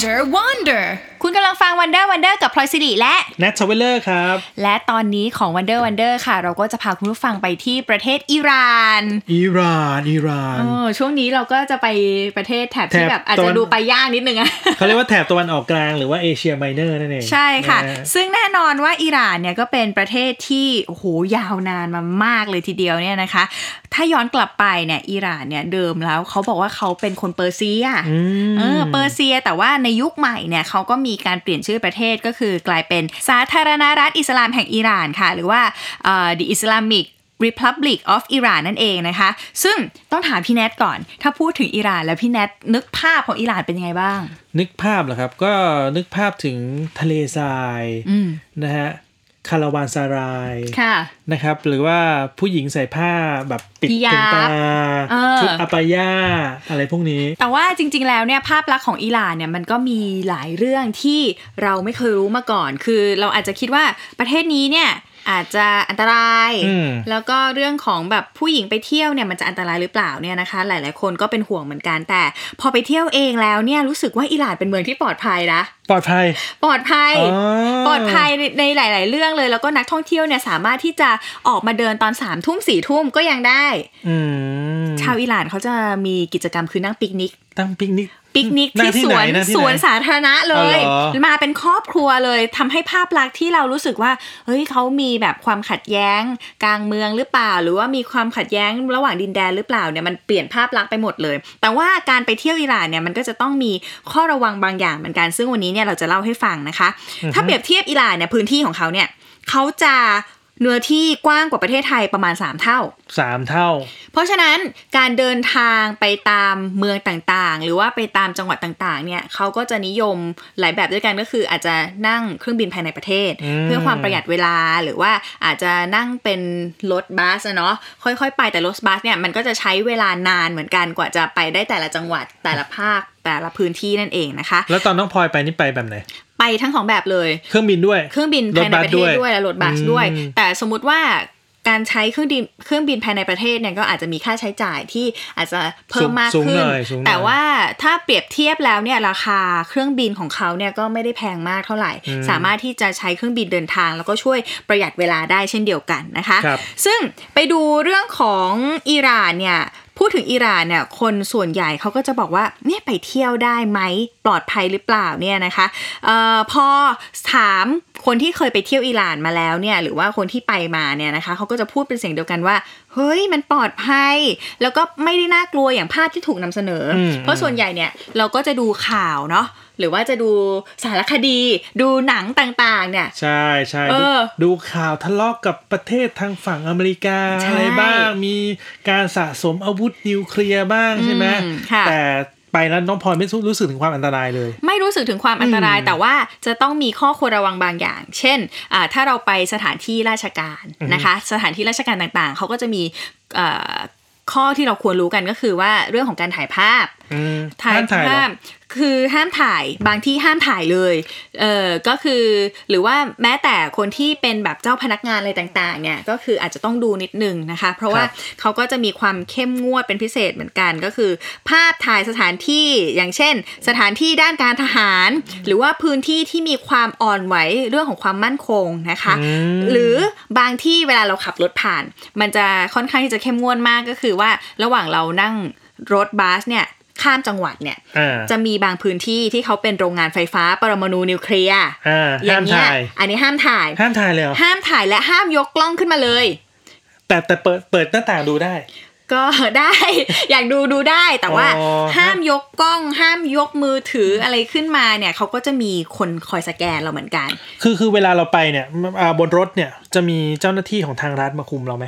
Wonder Wander คุณกำลังฟัง Wonder Wander กับพลอยสิริและแนทชเวลเลอร์ครับ และตอนนี้ของ Wonder Wander ค่ะ เราก็จะพาคุณผู้ฟังไปที่ประเทศอิหร่าน อิหร่านอิหร่านเออช่วงนี้เราก็จะไปประเทศแถบที่แถบแบบตะวันอาจจะดูไปยากนิดนึงอะเขาเรียกว่าแถบตะวันออกกลางหรือว่าเอเชียไมเนอร์นั่นเอง ใช่ค่ะนฮซึ่งแน่นอนว่าอิหร่านเนี่ยก็เป็นประเทศที่โอ้โหยาวนานมามากเลยทีเดียวเนี่ยนะคะ ถ้าย้อนกลับไปเนี่ยอิหร่านเนี่ยเดิมแล้วเขาบอกว่าเขาเป็นคนเปอร์เซียอืมเออเปอร์เซียแต่ว่าในยุคใหม่เนี่ยเขาก็มีการเปลี่ยนชื่อประเทศก็คือกลายเป็นสาธารณรัฐอิสลามแห่งอิหร่านค่ะ หรือว่าเอ่อ the Islamic Republic of Iran นั่นเองนะคะ ซึ่งต้องถามพี่แนทก่อน ถ้าพูดถึงอิหร่านแล้วพี่แนทนึกภาพของอิหร่านเป็นยังไงบ้าง นึกภาพเหรอครับ ก็นึกภาพถึงทะเลทรายอืมนะฮะ คาราวานซารายค่ะนะครับ หรือว่าผู้หญิงใส่ผ้าแบบปิดฮิญาบถึงตาเออชุดอัปายาอะไรพวกนี้ แต่ว่าจริง ๆ แล้วเนี่ยภาพลักษณ์ของอิหร่านเนี่ยมันก็มีหลายเรื่องที่เราไม่เคยรู้มาก่อน คือเราอาจจะคิดว่าประเทศนี้เนี่ย อาจจะอันตรายอืมแล้วก็เรื่องของแบบผู้หญิงไปเที่ยวเนี่ยมันจะอันตรายหรือเปล่าเนี่ยนะคะ หลาย ๆ คนก็เป็นห่วงเหมือนกันแต่ พอไปเที่ยวเองแล้วเนี่ยรู้สึกว่าอิหร่านเป็นเมืองที่ปลอดภัยนะปลอดภัย ปลอดภัยอ๋อปลอดภัยในในหลาย ๆ เรื่องเลย แล้วก็นักท่องเที่ยวเนี่ยสามารถที่จะออกมาเดินตอนสามทุ่มสี่ทุ่มก็ยังได้อืมชาวอิหร่านเขาจะมีกิจกรรมคือนั่งปิกนิกตั้งปิกนิก ปิกนิกนั่ที่งสวนไหนั่งที่สไหวนสาธารณะเลยอ๋อเหรอมาเป็นครอบครัวเลยทำให้ภาพลักษณ์ที่เรารู้สึกว่าเฮ้ยเขามีแบบความขัดแย้งกลางเมืองหรือเปล่า หรือว่ามีความขัดแย้งระหว่างดินแดนหรือเปล่าเนี่ยมันเปลี่ยนภาพลักษณ์ไปหมดเลย แต่ว่าการไปเที่ยวอิหร่านเนี่ยมันก็จะต้องมีข้อระวังบางอย่างเหมือนกันซึ่งวันนี้เนี่ยเราจะเล่าให้ฟังนะคะ ถ้าเปรียบเทียบอิหร่านเนี่ยพื้นที่ของเขาเนี่ยเขาจะ เนื้อที่กว้างกว่าประเทศไทยประมาณ 3 เท่าสามเท่า เพราะฉะนั้นการเดินทางไปตามเมืองต่างๆ หรือว่าไปตามจังหวัดต่างๆ เนี่ยเขาก็จะนิยมหลายแบบด้วยกันก็คืออาจจะนั่งเครื่องบินภายในประเทศอืมเพื่อความประหยัดเวลาหรือว่าอาจจะนั่งเป็นรถบัสอะเนาะค่อยๆ ไปแต่รถบัสเนี่ยมันก็จะใช้เวลานานเหมือนกันกว่าจะไปได้แต่ละจังหวัดแต่ละภาคแต่ละพื้นที่นั่นเองนะคะ แล้วตอนน้องพลอยไปนี่ไปแบบไหน ไปทั้งสองแบบเลย เครื่องบินด้วย เครื่องบินภายในประเทศด้วยและรถบัสด้วยอืมแต่สมมุติว่า การใช้เครื่องบินเครื่องบินภายในประเทศเนี่ยก็อาจจะมีค่าใช้จ่ายที่อาจจะเพิ่มมากสูงขึ้หนน่อยสูงหน่อยแต่ว่าถ้าเปรียบเทียบแล้วเนี่ยราคาเครื่องบินของเขาเนี่ยก็ไม่ได้แพงมากเท่าไหร่ สามารถที่จะใช้เครื่องบินเดินทาง แล้วก็ช่วยประหยัดเวลาได้เช่นเดียวกันนะคะครับซึ่งไปดูเรื่องของอิหร่านเนี่ยพูดถึงอิหร่านเนี่ยคนส่วนใหญ่เขาก็จะบอกว่าเนี่ยไปเที่ยวได้ไหมปลอดภัยหรือเปล่าเนี่ยนะคะเอ่อพอถาม คนที่เคยไปเที่ยวอิหร่านมาแล้วเนี่ยหรือว่าคนที่ไปมาเนี่ยนะคะเขาก็จะพูดเป็นเสียงเดียวกันว่า เฮ้ยมันปลอดภัย แล้วก็ไม่ได้น่ากลัวอย่างภาพที่ถูกนำเสนออมเพราะส่วนใหญ่เนี่ยเราก็จะดูข่าวเนาะหรือว่าจะดูสารคดีดูหนังต่างๆ เนี่ย ใช่ใช่เอดูอดูข่าวทะเลาะกับประเทศทางฝั่งอเมริกาใช่อะไรบ้าง มีการสะสมอาวุธนิวเคลียร์บ้างใช่ไหมอืมค่ะแต่ ไปแล้วน้องพลอยไม่รู้สึกถึงความอันตรายเลย ไม่รู้สึกถึงความอันตรายอืมแต่ว่าจะต้องมีข้อควรระวังบางอย่าง เช่นอ่าถ้าเราไปสถานที่ราชการนะคะ สถานที่ราชการต่างๆเขาก็จะมีเอ่อข้อที่เราควรรู้กันก็คือว่าเรื่องของการถ่ายภาพอืมถ่ายห้ามถ่ายเหรอภาพ คือห้ามถ่ายบางที่ห้ามถ่ายเลยเออก็คือหรือว่าแม้แต่คนที่เป็นแบบเจ้าพนักงานอะไรต่างๆเนี่ยก็คืออาจจะต้องดูนิดนึงนะคะ เพราะว่าเขาก็จะมีความเข้มงวดเป็นพิเศษเหมือนกันก็คือ ภาพถ่ายสถานที่อย่างเช่น สถานที่ด้านการทหาร หรือว่าพื้นที่ที่มีความอ่อนไหวเรื่องของความมั่นคงนะคะอืมหรือบางที่เวลาเราขับรถผ่าน มันจะค่อนข้างที่จะเข้มงวดมากก็คือว่าระหว่างเรานั่งรถบัสเนี่ย ข้ามจังหวัดเนี่ยอ่าจะมีบางพื้นที่ที่เขาเป็นโรงงานไฟฟ้าปรมาณูนิวเคลียร์อ่าอย่าห้ามงเงี้ยถ่ายอันนี้ห้ามถ่าย ห้ามถ่ายเลยเหรอห้ามถ่ายและห้ามยกกล้องขึ้นมาเลย แต่แต่เปิดเปิดหน้าต่างดูได้ ก็ได้ อยากดูดูได้แต่ว่าอ๋อห้ามยกกล้อง ห้ามยกมือถืออะไรขึ้นมาเนี่ยเขาก็จะมีคนคอยสแกนเราเหมือนกัน คือคือเวลาเราไปเนี่ยอ่าบนรถเนี่ยจะมีเจ้าหน้าที่ของทางรัฐมาคุมเราไหม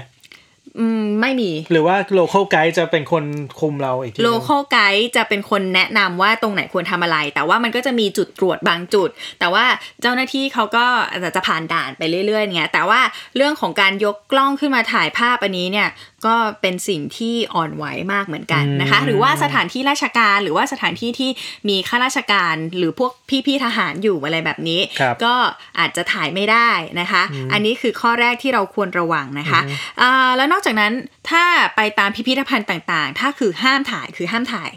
อืมไม่มี หรือว่า local guide จะเป็นคนคุมเราอีกทีโล call guide จะเป็นคนแนะนำว่าตรงไหนควรทำอะไร แต่ว่ามันก็จะมีจุดตรวจบางจุด แต่ว่าเจ้าหน้าที่เขาก็อาจจะผ่านด่านไปเรื่อยๆเนี่ยแต่ว่าเรื่องของการยกกล้องขึ้นมาถ่ายภาพอันนี้เนี่ย ก็เป็นสิ่งที่อ่อนไหวมากเหมือนกันนะคะ หรือว่าสถานที่ราชการหรือว่าสถานที่ที่มีข้าราชการหรือพวกพี่ๆทหารอยู่อะไรแบบนี้ครับก็อาจจะถ่ายไม่ได้นะคะ อันนี้คือข้อแรกที่เราควรระวังนะคะอ่าแล้วนอกจากนั้นถ้าไปตามพิพิธภัณฑ์ต่างๆ ถ้าคือห้ามถ่ายคือห้ามถ่าย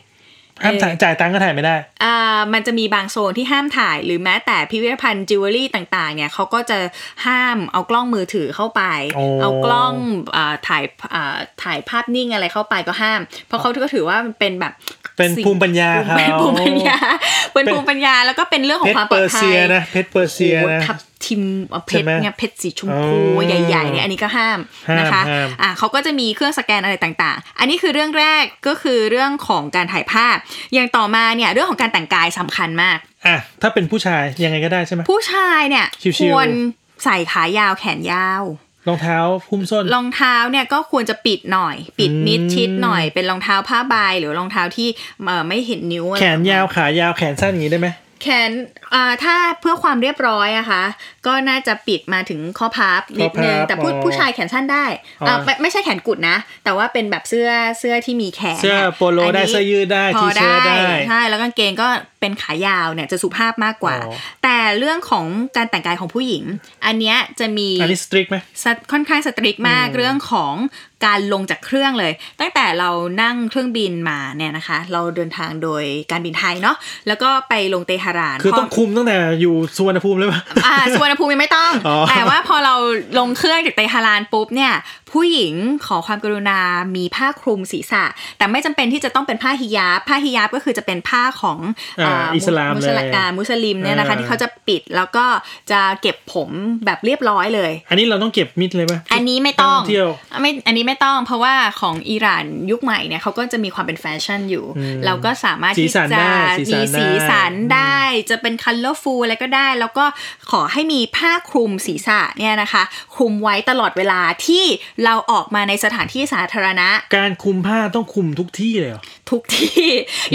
ห้ามถ่ายจ่ายตังค์ก็ถ่ายไม่ได้อ่ามันจะมีบางโซนที่ห้ามถ่าย หรือแม้แต่พิพิธภัณฑ์จิวเวลรี่ต่าง ๆ เนี่ยเขาก็จะห้ามเอากล้องมือถือเข้าไปโอ้เอากล้องอ่าถ่ายอ่าถ่ายภาพนิ่งอะไรเข้าไปก็ห้าม เพราะเขาก็ถือว่ามันเป็นแบบเป็นสิ่งภูมิปัญญาเขาเป็นภูมิปัญญา เป็นเป็นภูมิปัญญาแล้วก็เป็นเรื่องของความปลอดภัยนะ เพชรเปอร์เซียเพชรเปอร์เซียโอ้นะทับทิมเอาเพใช่ไหมเนี่ยเพชรสีชมพูอ๋อใหญ่ๆเนี่ยอันนี้ก็ห้ามห้ามนะคะห้ามอะเขาก็จะมีเครื่องสแกนอะไรต่างๆ อันนี้คือเรื่องแรกก็คือเรื่องของการถ่ายภาพ อย่างต่อมาเนี่ยเรื่องของการแต่งกายสำคัญมากอะถ้าเป็นผู้ชายยังไงก็ได้ใช่ไหมผู้ชายเนี่ยชิวๆควรใส่ขายาวแขนยาว รองเท้าหุ้มส้นรองเท้าเนี่ยก็ควรจะปิดหน่อย ปิดมิดชิดหน่อยเป็นรองเท้าผ้าใบหรือรองเท้าที่เอ่อไม่เห็นนิ้วอะไรแขนยาวขายาวแขนสั้นอย่างนี้ได้ไหม แขนอ่าถ้าเพื่อความเรียบร้อยอะคะก็น่าจะปิดมาถึงข้อพับนิดนึงข้อพับแต่ผู้อ๋อผู้ชายแขนสั้นได้อ๋ออ่าไม่ไม่ใช่แขนกุดนะ แต่ว่าเป็นแบบเสื้อเสื้อที่มีแขน เสื้ออะโปโลได้นนี้เสื้อยืดได้พทีอเชิ้ตได้ใช่แล้วกางเกงก็เป็นขายาวเนี่ยจะสุภาพมากกว่าอ๋อแต่เรื่องของการแต่งกายของผู้หญิง อันเนี้ยจะมีอันนี้สตริกไหมสตค่อนข้างสตริกมากอืมเรื่องของ การลงจากเครื่องเลย ตั้งแต่เรานั่งเครื่องบินมาเนี่ยนะคะ เราเดินทางโดยการบินไทยเนาะแล้วก็ไปลงเตหะราน คือพต้องคุมตั้งแต่อยู่สุวรรณภูมิเลยป่ะอ่าสุวรรณภูมิยังไม่ต้องอ๋อแต่ว่าพอเราลงเครื่องจากเตหะรานปุ๊บเนี่ย ผู้หญิงขอความกรุณา มีผ้าคลุมศีรษะ แต่ไม่จำเป็นที่จะต้องเป็นผ้าฮิญาบผ้าฮิญาบก็คือจะเป็นผ้าของอ่าอิสลามมุเลยอ่ามุสลิมเนี่ยนะคะอ่าที่เขาจะปิดแล้วก็จะเก็บผมแบบเรียบร้อยเลย อันนี้เราต้องเก็บมิดเลยป่ะอันนี้ไม่ต้องท่องเที่ยวไม่อันนี้ไม่ต้องเพราะว่าของอิหร่านยุคใหม่เนี่ยเขาก็จะมีความเป็นแฟชั่นอยู่อืมเราก็สามารถสีที่สันจะได้สีสัมีนได้สีสันได้ จะเป็นคัลเลอร์ฟูอะไรก็ได้ แล้วก็ขอให้มีผ้าคลุมศีรษะเนี่ยนะคะคลุมไว้ตลอดเวลาที่เราออกมาในสถานที่สาธารณะ การคุมผ้าต้องคุมทุกที่เลยเหรอทุกที่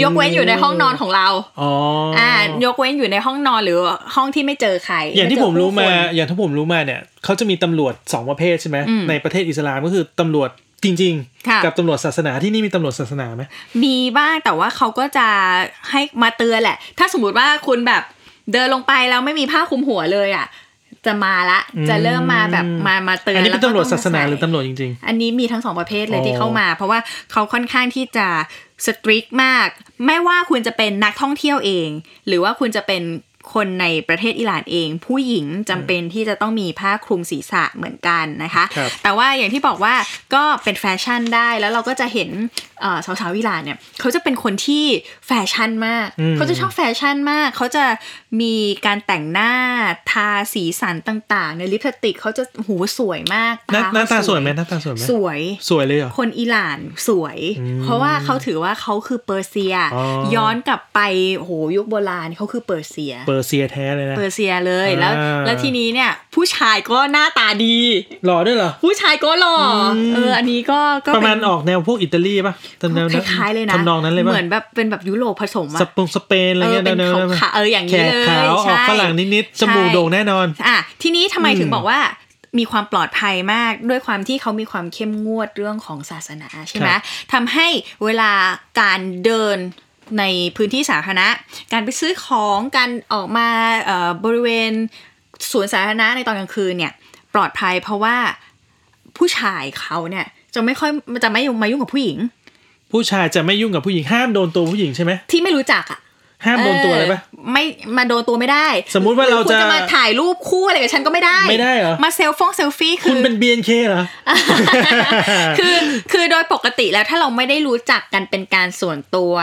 ยกเว้นอยู่ในห้องนอนของเราอ๋อออ่ายกเว้นอยู่ในห้องนอนหรือห้องที่ไม่เจอใคร อย่างที่ไเจผมรู้มาผู้คนอย่างที่ผมรู้มาเนี่ยเขาจะมีตำรวจสองประเภทใช่ไหมอืมในประเทศอิสลามก็คือตำรวจจริงค่ะๆกับตำรวจศาสนาที่นี่มีตำรวจศาสนาไหมมีบ้างแต่ว่าเขาก็จะให้มาเตือนแหละ ถ้าสมมติว่าคุณแบบเดินลงไปแล้วไม่มีผ้าคลุมหัวเลยอะ จะมาละ จะเริ่มมาแบบมามาเตือนอันนี้เป็นแล้ตำรวจก็ศาสนาใหรือตำรวจจริงอันนี้มีทั้งสองประเภทเลยอ๋อที่เข้ามา เพราะว่าเขาค่อนข้างที่จะสตรีกมาก ไม่ว่าคุณจะเป็นนักท่องเที่ยวเอง หรือว่าคุณจะเป็น คนในประเทศอิหร่านเอง ผู้หญิงจำเป็นที่จะต้องมีผ้าคลุมศีรษะเหมือนกันนะคะครับแต่ว่าอย่างที่บอกว่าก็เป็นแฟชั่นได้แล้วเราก็จะเห็นเอ่อสาวๆอิหร่านเนี่ยเขาจะเป็นคนที่แฟชั่นมากอืมเขาจะชอบแฟชั่นมาก เขาจะมีการแต่งหน้าทาสีสันต่างๆ ในลิปสติกเขาจะหูสวยมากๆหน้าเขหน้าตาสวยไหมหน้าตาสวยไหมสวยสวยเลยเหรอคนอิหร่านสวยอืมเพราะว่าเขาถือว่าเขาคือเปอร์เซียอ๋อย้อนกลับไปโหยุคโบราณเขาคือเปอร์เซียเปอร์เซียแท้เลยนะ เปอร์เซียเลยแล้ว อ่า แล้วทีนี้เนี่ย ผู้ชายก็หน้าตาดี หล่อด้วยเหรอ ผู้ชายก็หล่ออม เอออันนี้ก็ก็ประมาณเป็นออกแนวพวกอิตาลีป่ะทำแนวคล้ายๆเลยนะทำนองนั้นเลยป่ะเหมือนแบบเป็นแบบยุโรปผสมสอะปงสเปนอะไรเออเงี้ยเป็นแนวขาวๆขาเอออย่างแขนี้กเลยขาวออกใช่ ฝรั่งนิดๆจใช่มูกโด่งแน่นอน อะทีนี้ทำไมอืมถึงบอกว่ามีความปลอดภัยมากด้วยความที่เขามีความเข้มงวดเรื่องของศาสนาใช่ไหมครับทำให้เวลาการเดิน ในพื้นที่สาธารณะ การไปซื้อของการออกมาเอ่อบริเวณสวนสาธารณะในตอนกลางคืนเนี่ยปลอดภัยเพราะว่าผู้ชายเขาเนี่ยจะไม่ค่อยจะไม่มายุ่งกับผู้หญิง ผู้ชายจะไม่ยุ่งกับผู้หญิงห้ามโดนตัวผู้หญิงใช่ไหมที่ไม่รู้จักอะ ห้ามโดนตัวอะไรปะเออไม่มาโดนตัวไม่ได้ สมมุติว่าเราหอคุณจะจะมาถ่ายรูปคู่อะไรกับฉันก็ไม่ได้ ไม่ได้เหรอ มาเซลฟงเซลฟี่คืคุณอเป็น BNK เหรอ คือคือโดยปกติแล้วถ้าเราไม่ได้รู้จักกันเป็นการส่วนตัว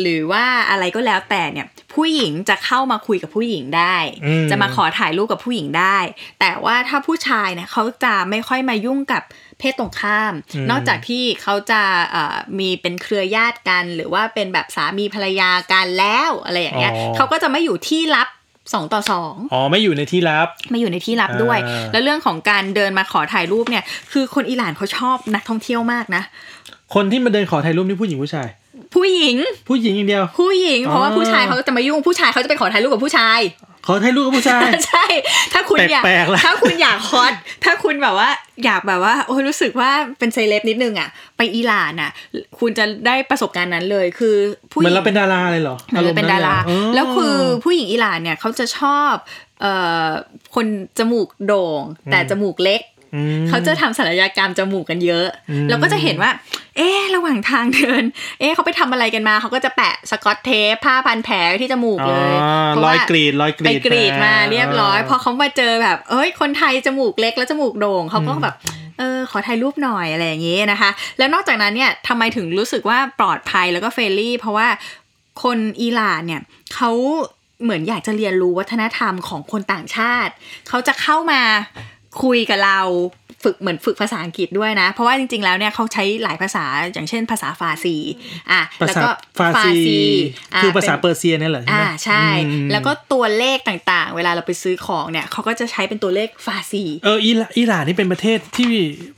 หรือว่าอะไรก็แล้วแต่เนี่ย ผู้หญิงจะเข้ามาคุยกับผู้หญิงได้อืมจะมาขอถ่ายรูปกับผู้หญิงได้ แต่ว่าถ้าผู้ชายเนี่ยเขาจะไม่ค่อยมายุ่งกับ เพศตรงข้าม นอกจากที่เขาจะเอ่อมีเป็นเครือญาติกัน หรือว่าเป็นแบบสามีภรรยากันแล้วอะไรอย่างเงี้ยอ๋อเขาก็จะไม่อยู่ที่ลับสองต่อสองอ๋อ ไม่อยู่ในที่ลับมาอยู่ในที่ลับด้วยอ่าแล้วเรื่องของการเดินมาขอถ่ายรูปเนี่ย คือคนอิหร่านเขาชอบนักท่องเที่ยวมากนะ คนที่มาเดินขอถ่ายรูปนี่ผู้หญิงผู้ชาย ผู้หญิง ผู้หญิงอย่างเดียว ผู้หญิง เพราะว่าอ๋อผู้ชายเขาจะมายุ่ง ผู้ชายเขาจะไปขอถ่ายรูปกับผู้ชาย ขอถ่ายรูปกับผู้ชาย ใช่ ถ้าคุณอยากแปลกๆละถ้าคุณอยากฮอต ถ้าคุณแบบว่า อยากแบบว่า โอ้ยรู้สึกว่าเป็นเซเลบนิดนึงอะ ไปอิหร่านอะ คุณจะได้ประสบการณ์นั้นเลย คือผู้หเหมืญิอนงเราเป็นดาราเลยเหรอเหมือนเราเป็นดาราอมณ์นั้นเลยแล้วคือผู้หญิงอิหร่านเนี่ยเขาจะชอบ เอ่อ คนจมูกโด่ง แต่จมูกเล็กอืม เขาจะทำศัลยกรรมจมูกกันเยอะอืมเราก็จะเห็นว่า เอ๊ะระหว่างทางเดิน เอ๊ะเขาไปทำอะไรกันมา เขาก็จะแปะสกอตเทปผ้าพันแผลไว้ที่จมูกอ๋อเลยเพราะรอว่ารอยกรีดรอยกรีดไปกรีดมาเรียบร้อย พอเขามาเจอแบบ เอ้ยคนไทยจมูกเล็กแล้วจมูกโด่งเขาก็แบบเออขอถ่ายรูปหน่อยอะไรอย่างงี้นะคะ แล้วนอกจากนั้นเนี่ยทำไมถึงรู้สึกว่าปลอดภัยแล้วก็ friendly เพราะว่าคนอิหร่านเนี่ยเขาเหมือนอยากจะเรียนรู้วัฒนธรรมของคนต่างชาติ เขาจะเข้ามา คุยกับเราฝึกเหมือนฝึกภาษาอังกฤษด้วยนะ เพราะว่าจริงๆ แล้วเนี่ยเขาใช้หลายภาษาอย่างเช่นภาษาฟาร์ซีอะภาษาฟาร์ซีอะ แล้วก็คือเป็นภาษาเปอร์เซียเนี่ยเหรอใช่ไหมอ่าใช่อืมแล้วก็ตัวเลขต่างๆ เวลาเราไปซื้อของเนี่ยเขาก็จะใช้เป็นตัวเลขฟาร์ซีเอออิหร่านอิหร่านนี่เป็นประเทศที่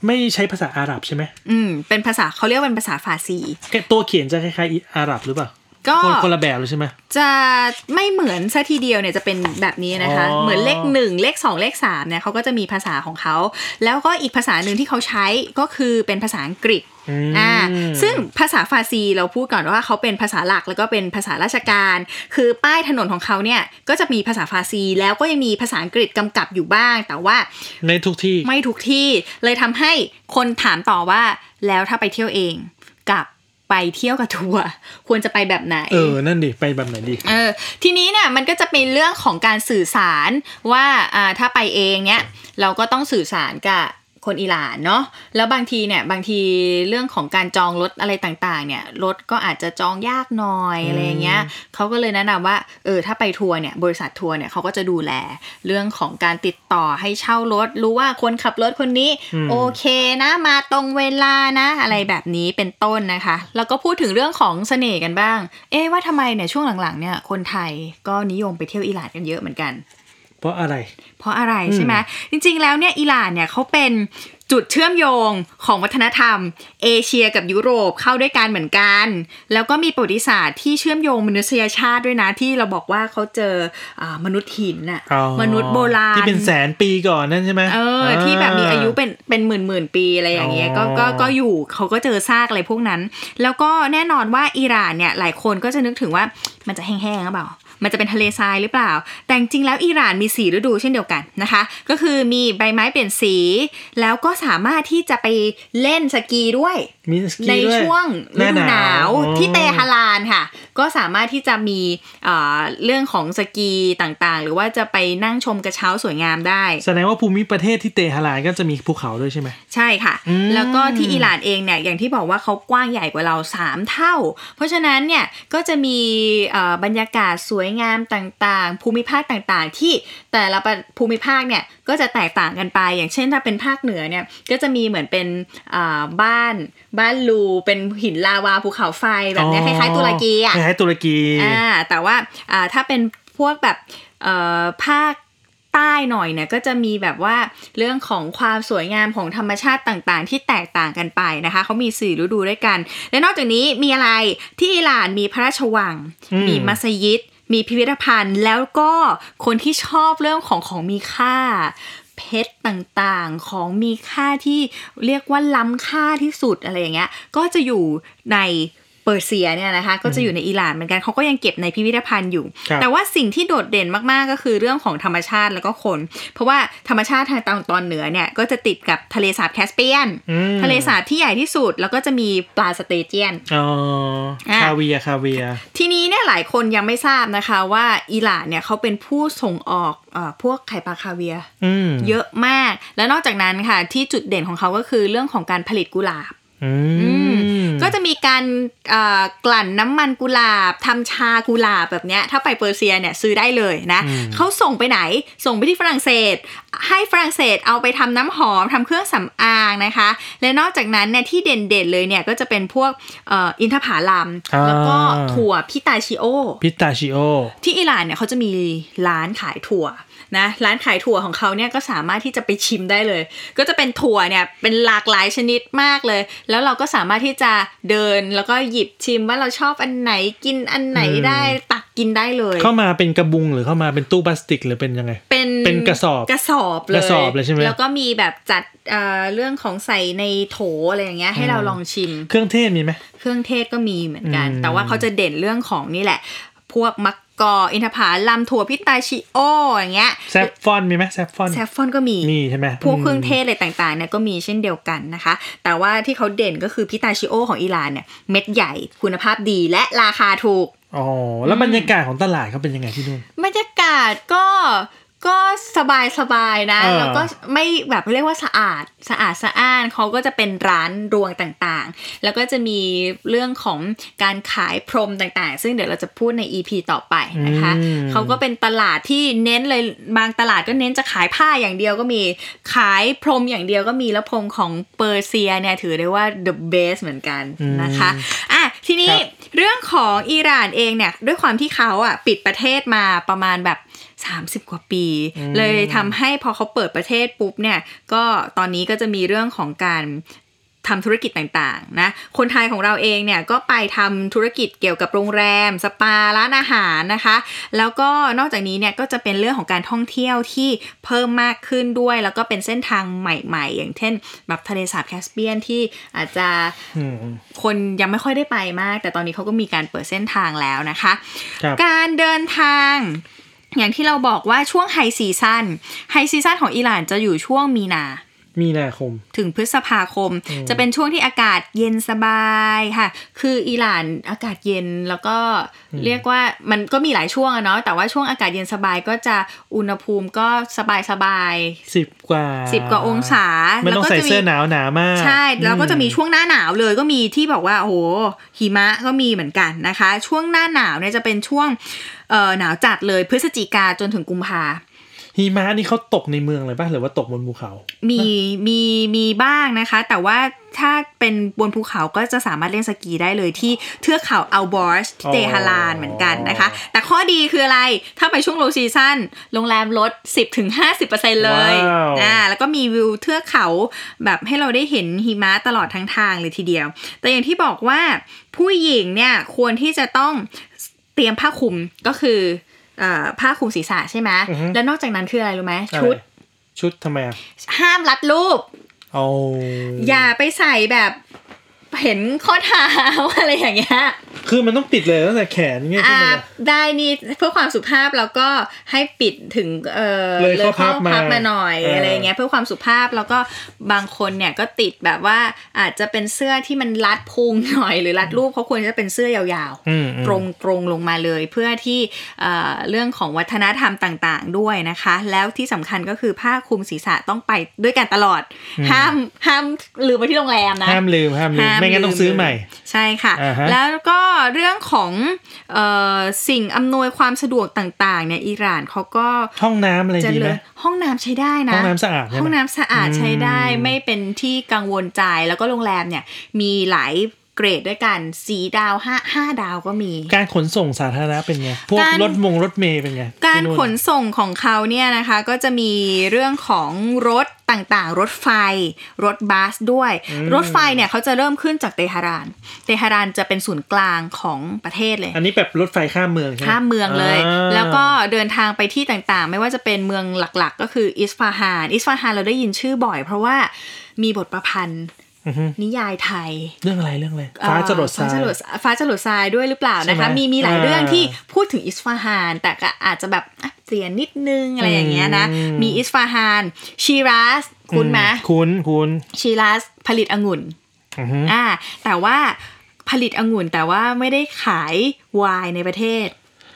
ไม่ใช้ภาษาอาหรับใช่ไหมอืมเป็นภาษาเขาเรียกว่าเป็นภาษาฟาร์ซีแค่ตัวเขียนจะคล้ายๆอาหรับหรือเปล่า ก็คนคนละแบบเลยใช่ไหมจะไม่เหมือนซะทีเดียวเนี่ยจะเป็นแบบนี้นะคะอ๋อเหมือนเลขหนึ่งเลขสองเลขสามเนี่ยเขาก็จะมีภาษาของเขา แล้วก็อีกภาษาหนึ่งที่เขาใช้ก็คือเป็นภาษาอังกฤษมอ่าซึ่งภาษาฟาร์ซีเราพูดก่อนว่าเขาเป็นภาษาหลักแล้วก็เป็นภาษาราชการ คือป้ายถนนของเขาเนี่ยก็จะมีภาษาฟาร์ซี แล้วก็ยังมีภาษาอังกฤษกำกับอยู่บ้าง แต่ว่าในทุกที่ไม่ทุกที่เลยทำให้คนถามต่อว่าแล้วถ้าไปเที่ยวเองกับ ไปเที่ยวกับทัวร์ควรจะไปแบบไหน เออ นั่นดิ ไปแบบไหนดี เออ ทีนี้เนี่ยมันก็จะเป็นเรื่องของการสื่อสารว่าอ่าถ้าไปเองเนี่ยเราก็ต้องสื่อสารกับ คนอิหร่านเนาะแล้วบางทีเนี่ยบางทีเรื่องของการจองรถอะไรต่างๆ เนี่ยรถก็อาจจะจองยากหน่อยอะไรอย่างเงี้ยเขาก็เลยแนะนำว่าเออถ้าไปทัวร์เนี่ยบริษัททัวร์เนี่ยเขาก็จะดูแลเรื่องของการติดต่อให้เช่ารถ รู้ว่าคนขับรถคนนี้อืมโอเคนะมาตรงเวลานะ อะไรแบบนี้เป็นต้นนะคะ แล้วก็พูดถึงเรื่องของเสน่ห์กันบ้าง เอ๊ะว่าทำไมเนี่ยช่วงหลังๆเนี่ยคนไทยก็นิยมไปเที่ยวอิหร่านกันเยอะเหมือนกัน เพราะอะไร เพราะอะไรใช่ไหมจริง ๆ แล้วเนี่ยอิหร่านเนี่ยเขาเป็นจุดเชื่อมโยงของวัฒนธรรม เอเชียกับยุโรปเข้าด้วยกันเหมือนกัน แล้วก็มีประวัติศาสตร์ที่เชื่อมโยงมนุษยชาติด้วยนะ ที่เราบอกว่าเขาเจออามนุษย์หินน่ะอ๋อมนุษย์โบราณ ที่เป็นแสนปีก่อนนั่นใช่ไหมเออที่แบบมีอายุเป็นเป็นหมื่นหมื่นปีอะไรอย่างเงี้ยก็อ๋อก็ก็อยู่เขาก็เจอซากอะไรพวกนั้น แล้วก็แน่นอนว่าอิหร่านเนี่ยหลายคนก็จะนึกถึงว่ามันจะแห้งๆหรือเปล่า มันจะเป็นทะเลทรายหรือเปล่า แต่จริงๆแล้วอิหร่านมีสีฤดูเช่นเดียวกันนะคะ ก็คือมีใบไม้เปลี่ยนสี แล้วก็สามารถที่จะไปเล่นสกีด้วยมีสกีในด้วยช่วงหฤน้าดูหนาวอ๋อที่เตฮารานค่ะ ก็สามารถที่จะมีเอ่อเรื่องของสกีต่างๆ หรือว่าจะไปนั่งชมกระเช้าสวยงามได้ แสดงว่าภูมิประเทศที่เตหะรานก็จะมีภูเขาด้วยใช่ไหมใช่ค่ะอืมแล้วก็ที่อิหร่านเองเนี่ยอย่างที่บอกว่าเขากว้างใหญ่กว่าเรา 3 เท่า เพราะฉะนั้นเนี่ยก็จะมีเอ่อบรรยากาศสวยงามต่างๆ ภูมิภาคต่างๆ ที่แต่ละประภูมิภาคเนี่ยก็จะแตกต่างกันไป อย่างเช่นถ้าเป็นภาคเหนือเนี่ยก็จะมีเหมือนเป็นอ่าบ้านบ้านลูเป็นหินลาวาภูเขาไฟแบบเนี้ยคล้ายๆตุรกีอะคล้ายๆตุรกีอ่าแต่ว่าอ่าถ้าเป็นพวกแบบเอ่อภาคใต้หน่อยเนี่ยก็จะมีแบบว่าเรื่องของความสวยงามของธรรมชาติต่างๆ ที่แตกต่างกันไปนะคะเขามีสี่ฤดูด้วยกัน และนอกจากนี้มีอะไรที่อิหร่านมีพระราชวังอืมมีมัสยิด มีพิพิธภัณฑ์ แล้วก็คนที่ชอบเรื่องของของมีค่า เพชรต่างๆของมีค่าที่เรียกว่าล้ำค่าที่สุดอะไรอย่างเงี้ยก็จะอยู่ใน เปอร์เซียเนี่ยนะคะก็จะอยู่ในอิหร่านเหมือนกันเขาก็ยังเก็บในพิพิธภัณฑ์อยู่ครับแต่ว่าสิ่งที่โดดเด่นมากๆก็คือเรื่องของธรรมชาติแล้วก็คน เพราะว่าธรรมชาติทางตอนตอนเหนือเนี่ยก็จะติดกับทะเลสาบแคสเปียนอืมทะเลสาบที่ใหญ่ที่สุดแล้วก็จะมีปลา sturgeonอ๋ออะคาเวียร์คาเวียร์ทีนี้เนี่ยหลายคนยังไม่ทราบนะคะว่าอิหร่านเนี่ยเขาเป็นผู้ส่งออกเออพวกไข่ปลาคาเวียร์อืมเยอะมาก และนอกจากนั้นค่ะที่จุดเด่นของเขาก็คือเรื่องของการผลิตกุหลาบอือืม ก็จะมีการเอ่อกลั่นน้ำมันกุหลาบทำชากุหลาบแบบเนี้ยถ้าไปเปอร์เซียเนี่ยซื้อได้เลยนะอืมเขาส่งไปไหนส่งไปที่ฝรั่งเศส ให้ฝรั่งเศสเอาไปทำน้ำหอมทำเครื่องสำอางนะคะ และนอกจากนั้นเนี่ยที่เด่นๆเลยเนี่ยก็จะเป็นพวกเอ่ออินทผลัมอ่าแล้วก็ถั่วพิตาชิโอพิตาชิโอที่อิหร่านเนี่ยเขาจะมีร้านขายถั่ว นะร้านขายถั่วของเขาเนี่ยก็สามารถที่จะไปชิมได้เลย ก็จะเป็นถั่วเนี่ยเป็นหลากหลายชนิดมากเลย แล้วเราก็สามารถที่จะเดินแล้วก็หยิบชิมว่าเราชอบอันไหนกินอันไหนอืมได้ตักกินได้เลย เข้ามาเป็นกระบุงหรือเข้ามาเป็นตู้พลาสติกหรือเป็นยังไง เป็นเป็นกระสอบกระสอบเลยกระสอบเลยใช่ไหมแล้วก็มีแบบจัดเอ่อเรื่องของใส่ในโถอะไรอย่างเงี้ยให้เราลองชิม เครื่องเทศมีไหมเครื่องเทศก็มีเหมือนกันอืมแต่ว่าเขาจะเด่นเรื่องของนี่แหละ พวกมะ ก่ออินทผลัมถั่วพิตาชิโออย่างเงี้ยแซฟฟอนมีไหมแซฟฟอนแซฟฟอนก็มีมีใช่ไหมพวกเครื่องเทศอะไรต่างๆเนี่ยก็มีเช่นเดียวกันนะคะ แต่ว่าที่เขาเด่นก็คือพิตาชิโอของอิหร่านเนี่ยเม็ดใหญ่คุณภาพดีและราคาถูกอ๋อแล้วบรรยากาศของตลาดเขาเป็นยังไงที่นู่นบรรยากาศก็ ก็สบายสบายๆนะเออแล้วก็ไม่แบบเรียกว่าสะอาดสะอาดสะอ้านเขาก็จะเป็นร้านรวงต่างๆ แล้วก็จะมีเรื่องของการขายพรมต่างๆ ซึ่งเดี๋ยวเราจะพูดใน EP ต่อไปนะคะอืมเขาก็เป็นตลาดที่เน้นเลยบางตลาดก็เน้นจะขายผ้าอย่างเดียวก็มีขายพรมอย่างเดียวก็มีแล้วพรมของเปอร์เซียเนี่ยถือได้ว่า the best เหมือนกันนะคะอะทีนี้ครับเรื่องของอิหร่านเองเนี่ยด้วยความที่เขาอะปิดประเทศมาประมาณแบบ 30 กว่าปี เลยทำให้พอเขาเปิดประเทศปุ๊บเนี่ยก็ตอนนี้ก็จะมีเรื่องของการทำธุรกิจต่างๆนะ คนไทยของเราเองเนี่ยก็ไปทำธุรกิจเกี่ยวกับโรงแรม สปา ร้านอาหารนะคะ แล้วก็นอกจากนี้เนี่ยก็จะเป็นเรื่องของการท่องเที่ยวที่เพิ่มมากขึ้นด้วย แล้วก็เป็นเส้นทางใหม่ ๆ อย่างเช่นแบบทะเลสาบแคสเปียนที่อาจจะอืมคนยังไม่ค่อยได้ไปมาก แต่ตอนนี้เขาก็มีการเปิดเส้นทางแล้วนะคะครับการเดินทาง อย่างที่เราบอกว่าช่วง high season high season ของอิหร่านจะอยู่ช่วงมีนา มีนาคม ถึงพฤษภาคม จะเป็นช่วงที่อากาศเย็นสบายค่ะ คืออิหร่านอากาศเย็นแล้วก็เรียกว่ามันก็มีหลายช่วงอะเนาะแต่ว่าช่วงอากาศเย็นสบายก็จะอุณหภูมิก็สบายสบายๆสิบกว่าสิบกว่าองศาไม่ต้องก็ใส่จะมีเสื้อหนาวหนามาก ใช่ แล้วก็จะมีอืช่วงหน้าหนาวเลยก็มีที่บอกว่าโอ้โหหิมะก็มีเหมือนกันนะคะ ช่วงหน้าหนาวเนี่ยจะเป็นช่วงเอ่อหนาวจัดเลยพฤศจิกาจนถึงกุมภา หิมะนี่เขาตกในเมืองเลยป่ะหรือว่าตกบนภูเขา มีมีมีบ้างนะคะ แต่ว่าถ้าเป็นบนภูเขาก็จะสามารถเล่นสกีได้เลยที่เทือกเขาอัลบอร์ชที่เตฮารานเหมือนกันนะคะ แต่ข้อดีคืออะไรถ้าไปช่วงโลซีซั o นโรงแรมลด 10-50%เลยว้าวอ่าแล้วก็มีวิวเทือกเขาแบบให้เราได้เห็นหิมะตลอดทั้งทางเลยทีเดียว แต่อย่างที่บอกว่าผู้หญิงเนี่ยควรที่จะต้องเตรียมผ้าคลุมก็คือเอ่อ ผ้าคลุมศีรษะใช่ไหมอือฮึแล้วนอกจากนั้นคืออะไรรู้ไหมอะไรชุด ชุดทำไมอะห้ามรัดรูปเอาอย่าไปใส่แบบเห็นข้อเท้าอะไรอย่างเงี้ย คือมันต้องปิดเลยตั้งแต่แขนเงี้ยขึ้นอ่ามาได้นี่เพื่อความสุภาพแล้วก็ให้ปิดถึงเออเลยข้อพับมามาหน่อยเออออะไรอย่างเงี้ยเพื่อความสุภาพแล้วก็บางคนเนี่ยก็ติดแบบว่าอาจจะเป็นเสื้อที่มันรัดพุงหน่อย หรือรัดรูปเขาควรจะเป็นเสื้อยาวอืมอืมตรงตรงๆลงมาเลยเพื่อที่เอ่อเรื่องของวัฒนธรรมต่างๆด้วยนะคะ แล้วที่สำคัญก็คือผ้าคลุมศีรษะต้องไปด้วยกันตลอด ห้ามห้ามลืมไว้ที่โรงแรมนะห้ามลืมห้ามลืมห้ามไม่งั้นต้องซื้อใหม่ ใช่ค่ะอ่าฮะแล้วก็เรื่องของเออสิ่งอำนวยความสะดวกต่างๆเนี่ยอิหร่านเขาก็ห้องน้ำอะไรจะดีเลไหมยห้องน้ำใช้ได้นะ ห้องน้ำสะอาดใช่ไหมห้องน้ำสะอาดอืมใช้ได้ไม่เป็นที่กังวลใจแล้วก็โรงแรมเนี่ยมีหลายเกรดด้วยกันสีดาวห้าห้าดาวก็มี การขนส่งสาธารณะเป็นไง พวกการรถมงรถเมย์เป็นไง การที่นู่นขนส่งของเขาเนี่ยนะคะ ก็จะมีเรื่องของรถ ต่างๆ รถไฟ รถบัสด้วย รถไฟเนี่ยเขาจะเริ่มขึ้นจากเตหะราน เตหะรานจะเป็นศูนย์กลางของประเทศเลย อันนี้แบบรถไฟข้ามเมืองใช่ไหมข้ามเมืองเลยอ่าแล้วก็เดินทางไปที่ต่างๆ ไม่ว่าจะเป็นเมืองหลักๆ ก็คืออิสฟาฮาน อิสฟาฮานเราได้ยินชื่อบ่อย เพราะว่ามีบทประพันธ์อือฮึ นิยายไทย เรื่องอะไรเรื่องอะไรฟ้าจรดทราฟ้ายจรดฟ้าจรดทรายด้วยหรือเปล่าใช่นะไหมคะ มีมีหลายอ่าเรื่องที่พูดถึงอิสฟาฮาน แต่ก็อาจจะแบบอะเปลี่ยนนิดนึงอะไรอย่างเงี้ยนะอืมมีอิสฟาฮานชีรัสคุณไหมคุ้นคุ้นชีรัสผลิตองุ่นอือฮึอ่า แต่ว่าผลิตองุ่นแต่ว่าไม่ได้ขายไวน์ในประเทศ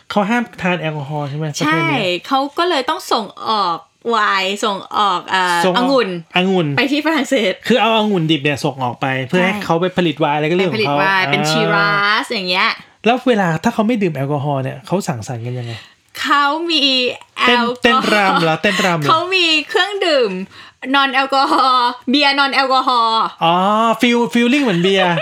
เขาห้ามทานแอลกอฮอล์ใช่ไหมประเทใช่ศเนี้ยเขาก็เลยต้องส่งออก ไวน์ส่งออกเอ่อส่งองุ่นองุ่นไปที่ฝรั่งเศส คือเอาองุ่นดิบเนี่ยส่งออกไป เพื่อให้ใช่เขาไปผลิตไวน์อะไรก็ไปเรื่องขผองลิตเขาไวน์เป็นอ่าชีรัสอย่างเงี้ยแล้วเวลาถ้าเขาไม่ดื่มแอลกอฮอล์เนี่ยเขาสั่งสรรค์กันยังไงเขามีแอเต้นลกเต้นอฮอล์รำเหรอเต้นรำเหรเขาอมีเครื่องดื่ม non-alcohol เบียร์ non-alcoholอ๋อ feel feeling เหมือนเบียร์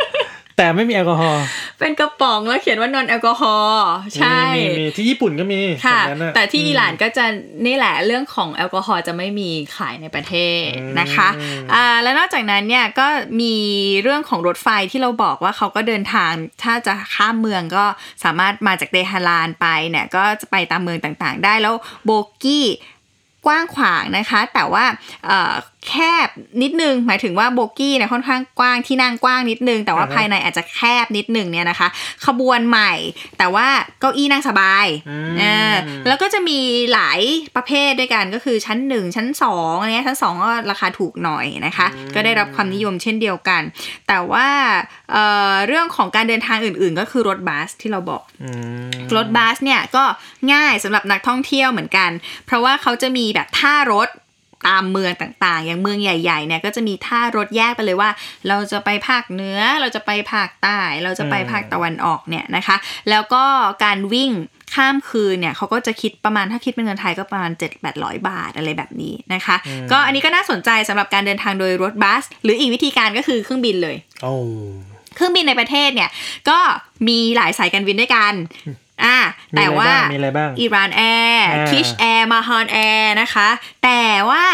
แต่ไม่มีแอลกอฮอล์เป็นกระป๋องแล้วเขียนว่า non-alcohol ใช่มีมีมีที่ญี่ปุ่นก็มีค่ะแบบนั้นน่ะแต่ที่อิหร่านก็จะนี่แหละเรื่องของแอลกอฮอล์จะไม่มีขายในประเทศอืมนะคะอ่าแล้วนอกจากนั้นเนี่ยก็มีเรื่องของรถไฟที่เราบอกว่าเขาก็เดินทางถ้าจะข้ามเมืองก็สามารถมาจากเตหะรานไปเนี่ยก็จะไปตามเมืองต่างๆ ได้แล้วโบกี้กว้างขวางนะคะ แต่ว่าเอ่อแคบนิดนึง หมายถึงว่าโบกี้เนี่ยค่อนข้างกว้างที่นั่งกว้างนิดนึง แต่ว่าอ่าฮะภายในอาจจะแคบนิดนึงเนี่ยนะคะ ขบวนใหม่ แต่ว่าเก้าอี้นั่งสบายอืมเออแล้วก็จะมีหลายประเภทด้วยกันก็คือชั้นหนึ่งชั้นสองอันเนี้ยชั้นสองก็ราคาถูกหน่อยนะคะ ก็ได้รับความนิยมเช่นเดียวกัน แต่ว่าเอ่อเรื่องของการเดินทางอื่น ๆ ก็คือรถบัสที่เราบอกอืมรถบัสเนี่ยก็ง่ายสำหรับนักท่องเที่ยวเหมือนกัน เพราะว่าเขาจะมีแบบท่ารถ ตามเมืองต่างๆ อย่างเมืองใหญ่ๆเนี่ยก็จะมีท่ารถแยกไปเลยว่า เราจะไปภาคเหนือ เราจะไปภาคใต้ เราจะไปภาคตะวันออกเนี่ยนะคะ แล้วก็การวิ่งข้ามคืนเนี่ยเขาก็จะคิดประมาณถ้าคิดเป็นเงินไทยก็ประมาณ 7 8 0 0 บาทอะไรแบบนี้นะคะ ก็อันนี้ก็น่าสนใจสำหรับการเดินทางโดยรถบัส หรืออีกวิธีการก็คือเครื่องบินเลยโอ้เครื่องบินในประเทศเนี่ยก็มีหลายสายการบินด้วยกันอ่ามี แต่อะไรว่าบ้างมีอะไรบ้าง Iran Air อ่า Kish Air Mahan Air นะคะ แต่ว่า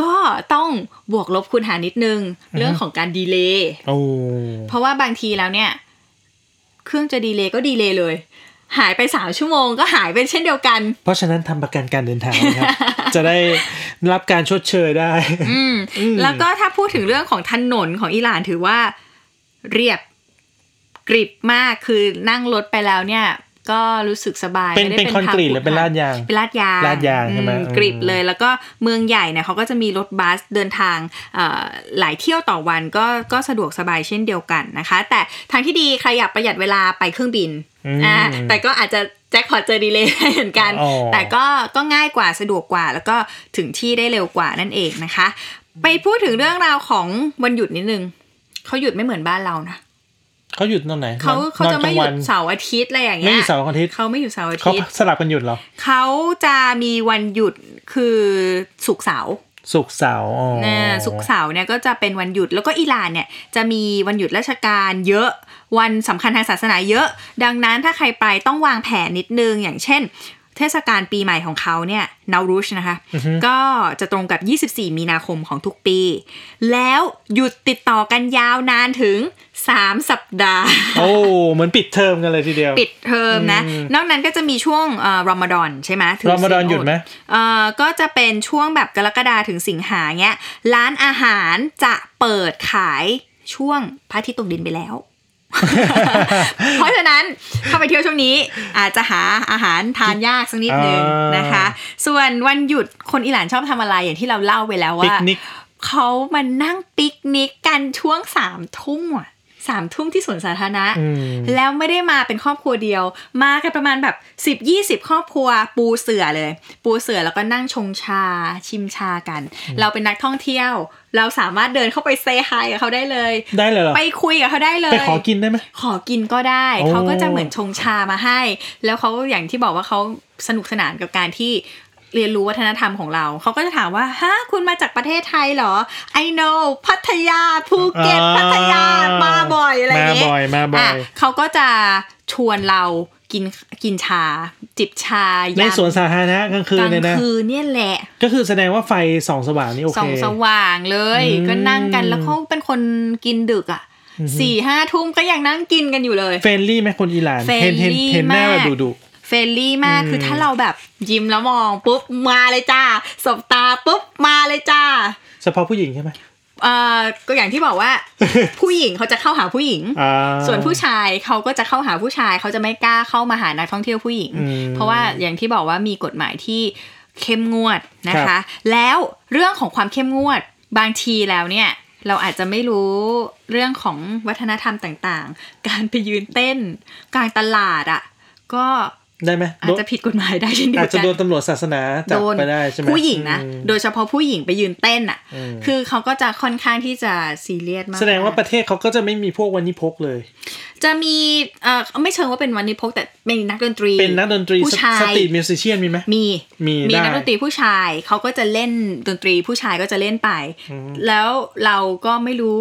ก็ต้องบวกลบคูณหารนิดนึง เรื่องของการ delay โอ้เพราะว่าบางทีแล้วเนี่ย เครื่องจะ delay ก็ delay เลย หายไปสามชั่วโมงก็หายไปเช่นเดียวกัน เพราะฉะนั้นทำประกันการเดินทางนะครับ จะได้รับการชดเชยได้ อืมอืมแล้วก็ถ้าพูดถึงเรื่องของถนนของอิหร่านถือว่าเรียบกริบมากคือนั่งรถไปแล้วเนี่ย ก็รู้สึกสบายเป็นไม่ได้เป็นคอนกรีตหรือเป็นลาดยางเป็นลาดยางลาดยางใช่ไหมอือืมกริบเลย แล้วก็เมืองใหญ่เนี่ยเขาก็จะมีรถบัสเดินทางเอ่อหลายเที่ยวต่อวันก็ก็สะดวกสบายเช่นเดียวกันนะคะ แต่ทางที่ดีใครอยากประหยัดเวลาไปเครื่องบินอืมอ่าแต่ก็อาจจะแจ็คพอตเจอดีเลยเหมือนกันอ๋อแต่ก็ก็ง่ายกว่าสะดวกกว่า แล้วก็ถึงที่ได้เร็วกว่านั่นเองนะคะ ไปพูดถึงเรื่องราวของวันหยุดนิดนึงเขาหยุดไม่เหมือนบ้านเรานะ เขาหยุดตอนไหนเขานอนเขาจะไม่หยุดนอนกลางวันเสาร์อาทิตย์อะไรอย่างไม่เงี้หยยุดเสาร์อาทิตย์เขาไม่หยุดเสาร์อาเขาทิตย์สลับกันหยุดเหรอเขาจะมีวันหยุดคือศุกร์เสาร์ศุกร์เสาร์อ๋อนะศุกร์เสาร์เนี่ยก็จะเป็นวันหยุดแล้วก็อิหร่านเนี่ยจะมีวันหยุดราชการเยอะวันสำคัญทางศาสนาเยอะ ดังนั้นถ้าใครไปต้องวางแผนนิดนึงอย่างเช่น เทศกาลปีใหม่ของเขาเนี่ยนารูชนะคะ ก็จะตรงกับ 24 มีนาคมของทุกปี แล้วหยุดติดต่อกันยาวนานถึง 3 สัปดาห์ โอ้เหมือนปิดเทอมกันเลยทีเดียว ปิดเทอมนะอืมนอกนั้นก็จะมีช่วงเอ่อรอมฎอนใช่ไหมถืรอมฎอนหยุดไหมเอ่อก็จะเป็นช่วงแบบกรกฎาถึงสิงหาเงี้ย ร้านอาหารจะเปิดขายช่วงพระอาทิตย์ตกดินไปแล้ว เพราะฉะนั้นถ้าไปเที่ยวช่วงนี้อาจจะหาอาหารทานยากสักนิดนึงอ่านนะคะ ส่วนวันหยุดคนอิหร่านชอบทำอะไรอย่างที่เราเล่าไปแล้วปิกว่านิกเขามานั่งปิกนิกกันช่วงสามทุ่มอะ สามทุ่มที่สวนสาธารณะอืมแล้วไม่ได้มาเป็นครอบครัวเดียว มากันประมาณแบบ10 20ครอบครัวปูเสือเลย ปูเสือแล้วก็นั่งชงชาชิมชากัน เราเป็นนักท่องเที่ยว เราสามารถเดินเข้าไปเซฮายกับเขาได้เลย ได้เลยเหรอไปคุยกับเขาได้เลยไปขอกินได้ไหมขอกินก็ได้โอ้เขาก็จะเหมือนชงชามาให้ แล้วเขาอย่างที่บอกว่าเขาสนุกสนานกับการที่ เรียนรู้วัฒนธรรมของเรา เขาก็จะถามว่าฮะคุณมาจากประเทศไทยเหรอ I know พัทยาภูเก็ตอ่าพัทยามาบ่อยอะไรอย่างเงี้มาบ่อยมาบ่อยะเขาก็จะชวนเรากินกินชา จิบชาในยามสวนสาธารณะกลางคืกนลางเลยนะคืนเนี่ยแหละ ก็คือแสดงว่าไฟส่องสว่างนี่โอส่เคองสว่างเลยอืมก็นั่งกันแล้วเขาเป็นคนกินดึกอะสี่ห้าทุ่มก็ยังนั่งกินกันอยู่เลยเฟรนลี่ไหมคนอิหร่านเฟรนเห็นเห็นลี่เห็นหน้ามากแบบดุดุ เฟรนลี่มากอืมคือถ้าเราแบบยิ้มแล้วมองปุ๊บมาเลยจ้าสบตาปุ๊บมาเลยจ้า เฉพาะผู้หญิงใช่ไหมเอ่อก็อย่างที่บอกว่า ผู้หญิงเขาจะเข้าหาผู้หญิงอ่าส่วนผู้ชายเขาก็จะเข้าหาผู้ชายเขาจะไม่กล้าเข้ามาหานักท่องเที่ยวผู้หญิงอืมเพราะว่าอย่างที่บอกว่ามีกฎหมายที่เข้มงวดนะครัคะบแล้วเรื่องของความเข้มงวดบางทีแล้วเนี่ยเราอาจจะไม่รู้เรื่องของวัฒนธรรมต่างๆ การไปยืนเต้นกลางตลาดอะก็ ได้ไหมอาจจะผิดกฎหมายได้เช่นเดียวอาจจะกันโดนตำรวจศาสนาจับโดนไปได้ใช่ไหมผู้หญิงนะอืมโดยเฉพาะผู้หญิงไปยืนเต้นอะอืมคือเขาก็จะค่อนข้างที่จะซีเรียสมากแสดงว่าประเทศเขาก็จะไม่มีพวกวันนี้พกเลย จะมีเอ่อไม่เชิงว่าเป็นวันนี้พกแต่เป็นนักดนตรีเป็นนักดนตรีผู้ชาย street musician มีไหมมีมีมีได้นักดนตรีผู้ชายเขาก็จะเล่นดนตรีผู้ชายก็จะเล่นไป แล้วเราก็ไม่รู้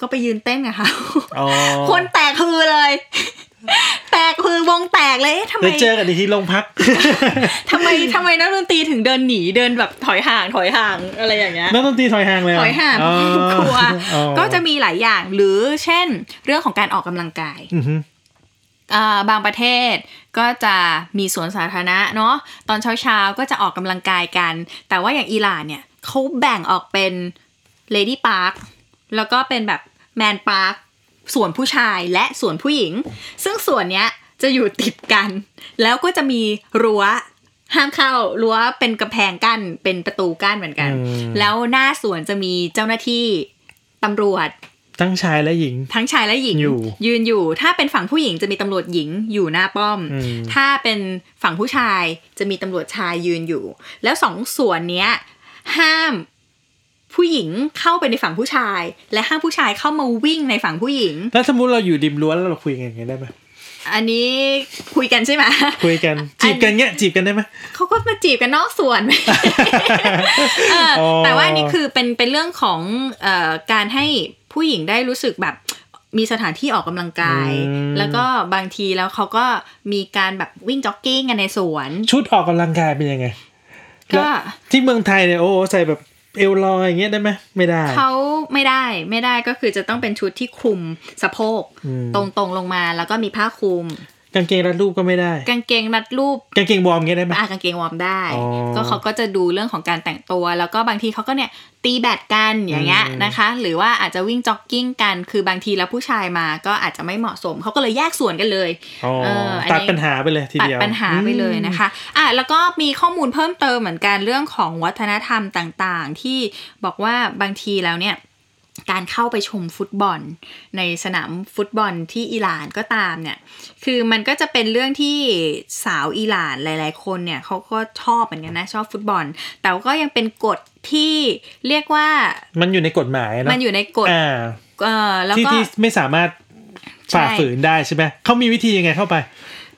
ก็ไปยืนเต้นกับเขาอ๋อคนแตกคือเลย แตกคือวงแตกเลยเอ๊ะทำไมได้เจอกันอีกที่โรงพักทำไมทำไมนักดนตรีถึงเดินหนีเดินแบบถอยห่างถอยห่างอะไรอย่างเงี้ยนักดนตรีถอยห่างเลยเรถอยห่างอ๋อเพราะว่ากลัวอ๋อก็จะมีหลายอย่างหรือเช่น เรื่องของการออกกำลังกายอือฮึอ่าบางประเทศก็จะมีสวนสาธารณะเนาะตอนเช้าๆก็จะออกกำลังกายกัน แต่ว่าอย่างอิหร่านเนี่ยเขาแบ่งออกเป็น lady parkแล้วก็เป็นแบบแมนพาร์ค ส่วนผู้ชายและส่วนผู้หญิง ซึ่งส่วนเนี้ยจะอยู่ติดกัน แล้วก็จะมีรั้วห้ามเข้ารั้วเป็นกำแพงกั้นเป็นประตูกั้นเหมือนกันอืมแล้วหน้าสวนจะมีเจ้าหน้าที่ตำรวจ ทั้งชายและหญิง ทั้งชายและหญิงอยู่ยืนอยู่ ถ้าเป็นฝั่งผู้หญิงจะมีตำรวจหญิงอยู่หน้าป้อมอืมถ้าเป็นฝั่งผู้ชายจะมีตำรวจชายยืนอยู่ แล้วสองส่วนเนี้ย ห้าม ผู้หญิงเข้าไปในฝั่งผู้ชาย และห้ามผู้ชายเข้ามาวิ่งในฝั่งผู้หญิง แล้วสมมติเราอยู่ริมรั้วแล้วเราคุยกันอย่างเงี้ยได้ไหมอันนี้คุยกันใช่ไหมคุยกันจีบกันเงี้ยจีบกันได้ไหมเขาก็มาจีบกันนอกส่วนเอออ๋อแต่ว่าอันนี้คือเป็นเป็นเรื่องของเอ่อการให้ผู้หญิงได้รู้สึกแบบมีสถานที่ออกกำลังกายอืมแล้วก็บางทีแล้วเขาก็มีการแบบวิ่งจ็อกกิ้งกันในสวน ชุดออกกำลังกายเป็นยังไงก็แล้วที่เมืองไทยเนี่ยโอ้โหใส่แบบ เอวลอยอย่างเงี้ยได้ไหมไม่ได้เขาไม่ได้ไม่ได้ก็คือจะต้องเป็นชุดที่คลุมสะโพกอืมตรงๆลงมาแล้วก็มีผ้าคลุม กางเกงรัดรูปก็ไม่ได้ กางเกงรัดรูป กางเกงวอร์มเงี้ยได้ไหมอะกางเกงวอร์มได้อ๋อก็เขาก็จะดูเรื่องของการแต่งตัว แล้วก็บางทีเขาก็เนี่ยตีแบดกันอย่างเงี้ยอืมนะคะ หรือว่าอาจจะวิ่งจ็อกกิ้งกัน คือบางทีแล้วผู้ชายมาก็อาจจะไม่เหมาะสม เขาก็เลยแยกส่วนกันเลยอ๋อเอออันนี้ตัดปัญหาไปเลยทีตัดเดียวปัญหาไปเลยนะคะ อะแล้วก็มีข้อมูลเพิ่มเติมเหมือนกันเรื่องของวัฒนธรรมต่างๆ ที่บอกว่าบางทีแล้วเนี่ย การเข้าไปชมฟุตบอล ในสนามฟุตบอลที่อิหร่านก็ตามเนี่ย คือมันก็จะเป็นเรื่องที่สาวอิหร่านหลาย ๆ คนเนี่ยเขาก็ชอบเหมือนกันนะชอบฟุตบอล แต่ก็ยังเป็นกฎที่เรียกว่า มันอยู่ในกฎหมายเนอะมันอยู่ในกฎอ่าเออแล้วที่ก็ที่ไม่สามารถฝ่าใช่ฝืนได้ใช่ไหมเขามีวิธียังไงเข้าไป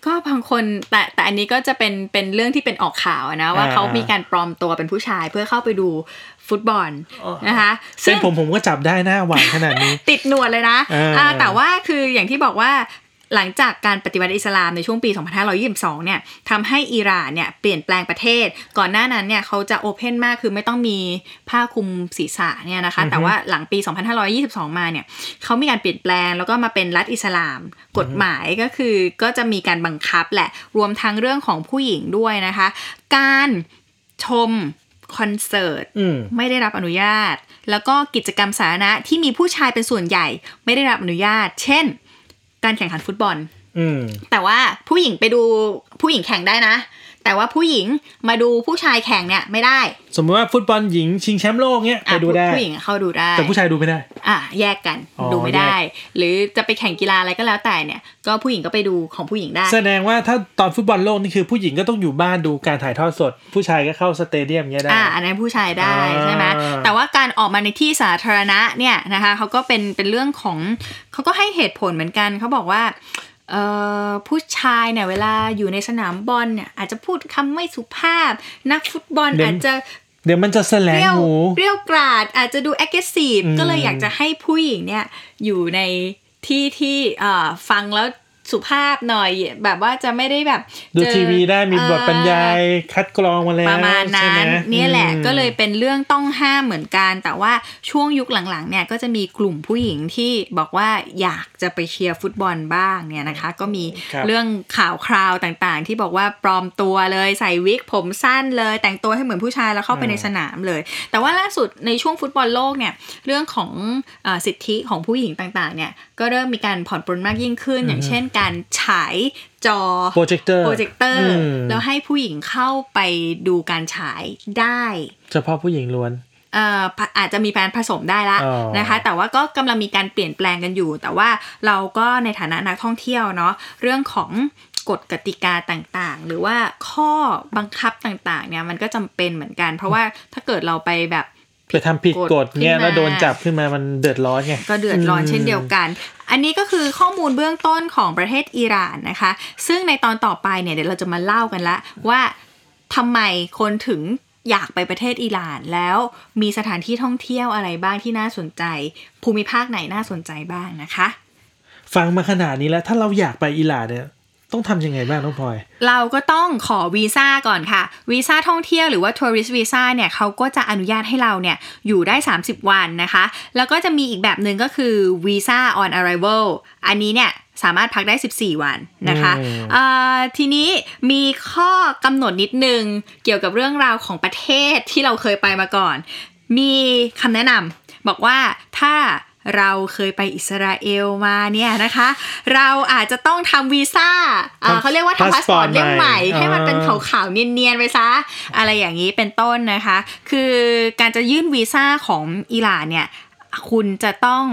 ก็บางคนแต่แต่อันนี้ก็จะเป็นเป็นเรื่องที่เป็นออกข่าวอะนะว่าอ่าเขามีการปลอมตัวเป็นผู้ชายเพื่อเข้าไปดูฟุตบอลนะคะเป็นผมผมก็จับได้หน้าหวานขนาดนี้ ติดหนวดเลยนะเอออ่าแต่ว่าคืออย่างที่บอกว่าหลังจากการปฏิวัติอิสลามในช่วงปี 2522 เนี่ยทำให้อิหร่านเนี่ยเปลี่ยนแปลงประเทศ ก่อนหน้านั้นเนี่ยเขาจะโอเพนมากคือไม่ต้องมีผ้าคลุมศีรษะเนี่ยนะคะ แต่ว่าหลังปี 2522 มาเนี่ยเขามีการเปลี่ยนแปลงแล้วก็มาเป็นรัฐอิสลาม กฎหมายก็คือก็จะมีการบังคับแหละ รวมทั้งเรื่องของผู้หญิงด้วยนะคะ การชม คอนเสิร์ตอืมไม่ได้รับอนุญาต แล้วก็กิจกรรมสาธารณะที่มีผู้ชายเป็นส่วนใหญ่ ไม่ได้รับอนุญาต เช่น การแข่งขันฟุตบอลอืมแต่ว่าผู้หญิงไปดูผู้หญิงแข่งได้นะ แต่ว่าผู้หญิงมาดูผู้ชายแข่งเนี่ยไม่ได้ สมมติว่าฟุตบอลหญิงชิงแชมป์โลกเนี้ยไปอะดูได้ผู้หญิงเข้าดูได้ แต่ผู้ชายดูไม่ได้ อะแยกกันอ๋อดูไม่ได้ หรือจะไปแข่งกีฬาอะไรก็แล้วแต่เนี่ย ก็ผู้หญิงก็ไปดูของผู้หญิงได้ แสดงว่าถ้าตอนฟุตบอลโลกนี่คือผู้หญิงก็ต้องอยู่บ้านดูการถ่ายทอดสด ผู้ชายก็เข้าสเตเดียมเงี้ยได้อ่าอันนั้นผู้ชายได้อ่าใช่ไหมแต่ว่าการออกมาในที่สาธารณะเนี่ยนะคะเขาก็เป็นเป็นเรื่องของเขาก็ให้เหตุผลเหมือนกันเขาบอกว่าเอ่อ ผู้ชายเนี่ยเวลาอยู่ในสนามบอลเนี่ยอาจจะพูดคำไม่สุภาพ นักฟุตบอลอาจจะเดี๋ยวมันจะแสลเปงรี้ยวหูเปรี้ยวกราดอาจจะดู aggressive อืมก็เลยอยากจะให้ผู้หญิงเนี่ยอยู่ในที่ที่เอ่อฟังแล้ว สุภาพหน่อยแบบว่าจะไม่ได้แบบ ดูเจอทีวีได้มีบทบรรยายเอ่อคัดกรองมาแล้วประมาณใช่นั้ไหมนเนี่ยแหละอืมก็เลยเป็นเรื่องต้องห้ามเหมือนกัน แต่ว่าช่วงยุคหลังๆเนี่ยก็จะมีกลุ่มผู้หญิงที่บอกว่าอยากจะไปเชียร์ฟุตบอลบ้างเนี่ยนะคะ ก็มีครับเรื่องข่าวคราวต่างๆ ที่บอกว่าปลอมตัวเลยใส่วิกผมสั้นเลย แต่งตัวให้เหมือนผู้ชายแล้วเข้าไปในสนามเลย แต่ว่าล่าสุดในช่วงฟุตบอลโลกเนี่ยเรื่องของเออสิทธิของผู้หญิงต่างๆเนี่ย ก็เริ่มมีการผ่อนปรนมากยิ่งขึ้น อย่างเช่น การฉายจอ projector projector แล้วให้ผู้หญิงเข้าไปดูการฉายได้ เฉพาะผู้หญิงล้วนเอ่อผอาจจะมีการผสมได้ละอ๋อนะคะ แต่ว่าก็กำลังมีการเปลี่ยนแปลงกันอยู่ แต่ว่าเราก็ในฐานะนักท่องเที่ยวเนาะเรื่องของกฎกติกาต่างๆ หรือว่าข้อบังคับต่างๆเนี่ยมันก็จำเป็นเหมือนกัน เพราะว่าถ้าเกิดเราไปแบบ ไปทำผิดกฎเงี้ยขึ้นมาแล้วโดนจับขึ้นมามันเดือดร้อนไงก็เดือดร้อนเช่นเดียวกัน อันนี้ก็คือข้อมูลเบื้องต้นของประเทศอิหร่านนะคะ ซึ่งในตอนต่อไปเนี่ยเดี๋ยวเราจะมาเล่ากันละว่าทำไมคนถึงอยากไปประเทศอิหร่านแล้วมีสถานที่ท่องเที่ยวอะไรบ้างที่น่าสนใจ ภูมิภาคไหนน่าสนใจบ้างนะคะ ฟังมาขนาดนี้แล้วถ้าเราอยากไปอิหร่านเนี่ย ต้องทำยังไงบ้างน้องพลอย เราก็ต้องขอวีซ่าก่อนค่ะ วีซ่าท่องเที่ยวหรือว่าทัวริสต์วีซ่าเนี่ยเขาก็จะอนุญาตให้เราเนี่ยอยู่ได้ 30 วันนะคะ แล้วก็จะมีอีกแบบหนึ่งก็คือวีซ่า on arrival อันนี้เนี่ยสามารถพักได้ 14 วันนะคะอืมเอ่อทีนี้มีข้อกำหนดนิดนึงเกี่ยวกับเรื่องราวของประเทศที่เราเคยไปมาก่อน มีคำแนะนำบอกว่าถ้า เราเคยไปอิสราเอลมาเนี่ยนะคะ เราอาจจะต้องทำวีซ่าอ่าทำเขาเรียกว่าทำพาสปอร์ต passport เล่มใหม่ใหม่ ให้มันเป็นอ่าขาวๆเนียนๆไปซะ อะไรอย่างนี้เป็นต้นนะคะ คือการจะยื่นวีซ่าของอิหร่านเนี่ย คุณจะต้อง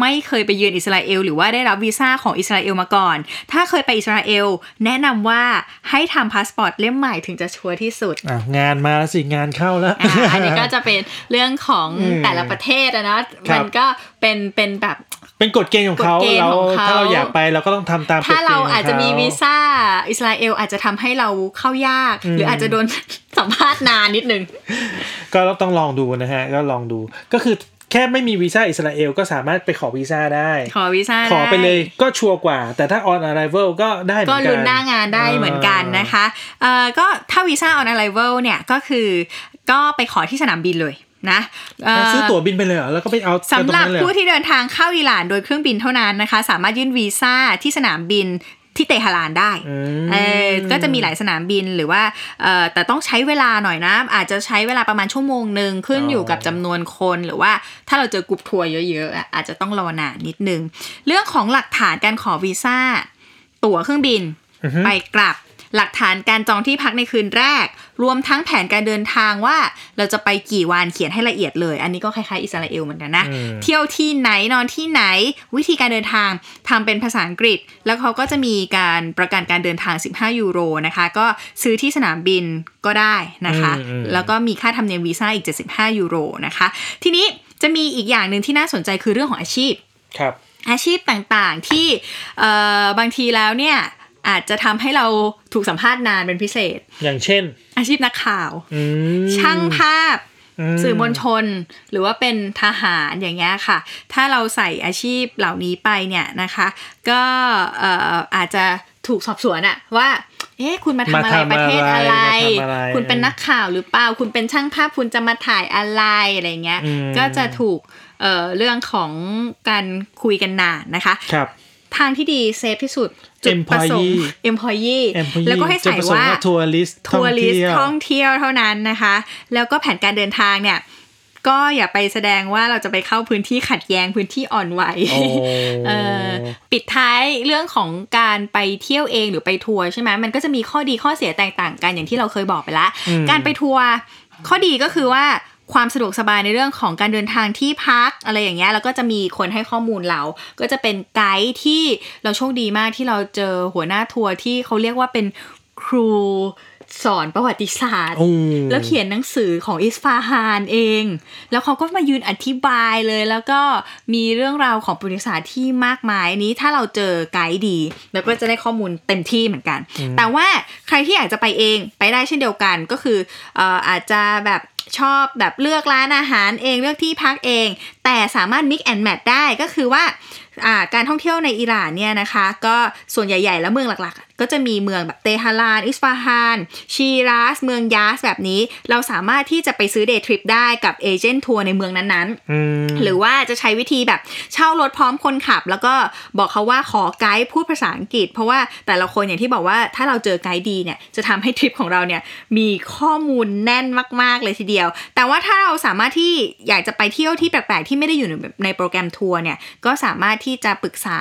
ไม่เคยไปเยือนอิสราเอลหรือว่าได้รับวีซ่าของอิสราเอลมาก่อน ถ้าเคยไปอิสราเอลแนะนำว่าให้ทำพาสปอร์ตเล่มใหม่ถึงจะ sure ที่สุดอะงานมาแล้วสิ งานเข้าแล้วอ่าอันนี้ก็จะเป็นเรื่องของอืมแต่ละประเทศอะเนาะครับมันก็เป็นเป็นแบบเป็นกฎเกณฑ์ของเขากฎเกณฑ์เราของเขาถ้าเราอยากไปเราก็ต้องทำตามกฎเกณฑ์ของเขา ถ้าเราอาจจะมีวีซ่าอิสราเอลอาจจะทำให้เราเข้ายากอืมหรืออาจจะโดนสัมภาษณ์นานนิดนึง ก็ต้องลองดูนะฮะ ก็ลองดูก็คือ แค่ไม่มีวีซ่าอิสราเอลก็สามารถไปขอวีซ่าได้ ขอวีซ่าขอไปด้เลยก็ชัวร์กว่า แต่ถ้า on arrival ก็ได้เหมืก็อนกันลุ้นหน้างานได้เหมือนกันนะคะเอ่อก็ถ้าวีซ่า on arrival เนี่ยก็คือก็ไปขอที่สนามบินเลยนะเอ่ออะซื้อตั๋วบินไปเลยเหรอแล้วก็ไปเอาสำหรับกันตงนั้นเลยเอผู้ที่เดินทางเข้าอิหร่านโดยเครื่องบินเท่านั้นนะคะ สามารถยื่นวีซ่าที่สนามบิน ที่เตหะรานได้อืมเออก็จะมีหลายสนามบินหรือว่าเอ่อแต่ต้องใช้เวลาหน่อยนะ อาจจะใช้เวลาประมาณชั่วโมงหนึ่งขึ้นอยู่กับจำนวนคนหรือว่าถ้าเราเจอกลุ่มทัวร์เยอะๆอะอาจจะต้องรอนานนิดนึง เรื่องของหลักฐานการขอวีซ่าตั๋วเครื่องบินอือฮึไปกลับ หลักฐานการจองที่พักในคืนแรก รวมทั้งแผนการเดินทางว่าเราจะไปกี่วันเขียนให้ละเอียดเลย อันนี้ก็คล้ายๆอิสราเอลเหมือนกันนะอืมเที่ยวที่ไหนนอนที่ไหน วิธีการเดินทางทำเป็นภาษาอังกฤษ แล้วเขาก็จะมีการประกันการเดินทาง 15 ยูโรนะคะ ก็ซื้อที่สนามบินก็ได้นะคะอืมอืมแล้วก็มีค่าธรรมเนียมวีซ่าอีก 75 ยูโรนะคะ ทีนี้จะมีอีกอย่างหนึ่งที่น่าสนใจคือเรื่องของอาชีพ ครับอาชีพต่างๆที่เอ่อบางทีแล้วเนี่ย อาจจะทำให้เราถูกสัมภาษณ์นานเป็นพิเศษ อย่างเช่น อาชีพนักข่าวอืมช่างภาพอืมสื่อมวลชน หรือว่าเป็นทหารอย่างเงี้ยค่ะ ถ้าเราใส่อาชีพเหล่านี้ไปเนี่ยนะคะ ก็เอ่ออาจจะถูกสอบสวนอะว่าเอ๊ะคุณมาทำอะไรประเทศอะไรมาทำอะไร คุณเป็นนักข่าวหรือเปล่า คุณเป็นช่างภาพคุณจะมาถ่ายอะไรอะไรเงี้ยอืมก็จะถูกเอ่อเรื่องของการคุยกันนานนะคะ ครับ ทางที่ดีเซฟที่สุด จุดประสงค์ Employee employee employee แล้วก็ให้ใส่ว่าทัวริสทัวริสต์ท่องเที่ยวเท่านั้นนะคะ แล้วก็แผนการเดินทางเนี่ย ก็อย่าไปแสดงว่าเราจะไปเข้าพื้นที่ขัดแย้งพื้นที่อ่อนไหวโอ้เออปิดท้ายเรื่องของการไปเที่ยวเองหรือไปทัวร์ใช่ไหมมันก็จะมีข้อดีข้อเสียแตกต่างกันอย่างที่เราเคยบอกไปละอืมการไปทัวร์ข้อดีก็คือว่า ความสะดวกสบายในเรื่องของการเดินทางที่พักอะไรอย่างเงี้ยแล้วก็จะมีคนให้ข้อมูลเรา ก็จะเป็นไกด์ที่เราโชคดีมากที่เราเจอหัวหน้าทัวร์ที่เขาเรียกว่าเป็นครูสอนประวัติศาสตร์โอ้แล้วเขียนหนังสือของอิสฟาฮานเอง แล้วเขาก็มายืนอธิบายเลยแล้วก็มีเรื่องราวของประวัติศาสตร์ที่มากมายอันนี้ถ้าเราเจอไกด์ดีแล้วก็จะได้ข้อมูลเต็มที่เหมือนกัน แต่ว่าใครที่อยากจะไปเองไปได้เช่นเดียวกันก็คือเอ่ออาจจะแบบ ชอบแบบเลือกร้านอาหารเองเลือกที่พักเอง แต่สามารถ mix and match ได้ก็คือว่าอ่าการท่องเที่ยวในอิหร่านเนี่ยนะคะ ก็ส่วนใหญ่ ๆ แล้วเมืองหลักๆ ก็จะมีเมืองแบบเตหะราน อิสฟาฮาน ชีรัส เมืองยาสแบบนี้ เราสามารถที่จะไปซื้อเดย์ทริปได้กับเอเจนต์ทัวร์ในเมืองนั้นๆอืมหรือว่าจะใช้วิธีแบบเช่ารถพร้อมคนขับ แล้วก็บอกเขาว่าขอไกด์พูดภาษาอังกฤษ เพราะว่าแต่ละคนอย่างที่บอกว่าถ้าเราเจอไกด์ดีเนี่ยจะทำให้ทริปของเราเนี่ยมีข้อมูลแน่นมากๆเลยทีเดียวแต่ว่าถ้าเราสามารถที่อยากจะไปเที่ยวที่แปลกๆ ที่ไม่ได้อยู่ในในโปรแกรมทัวร์เนี่ยก็สามารถที่จะปรึกษา